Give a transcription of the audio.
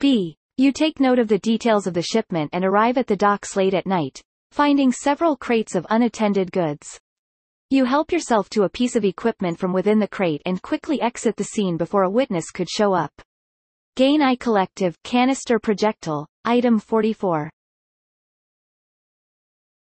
B. You take note of the details of the shipment and arrive at the docks late at night, finding several crates of unattended goods. You help yourself to a piece of equipment from within the crate and quickly exit the scene before a witness could show up. Gain I Collective Canister Projectile, Item 44.